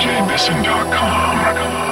DJBisson.com.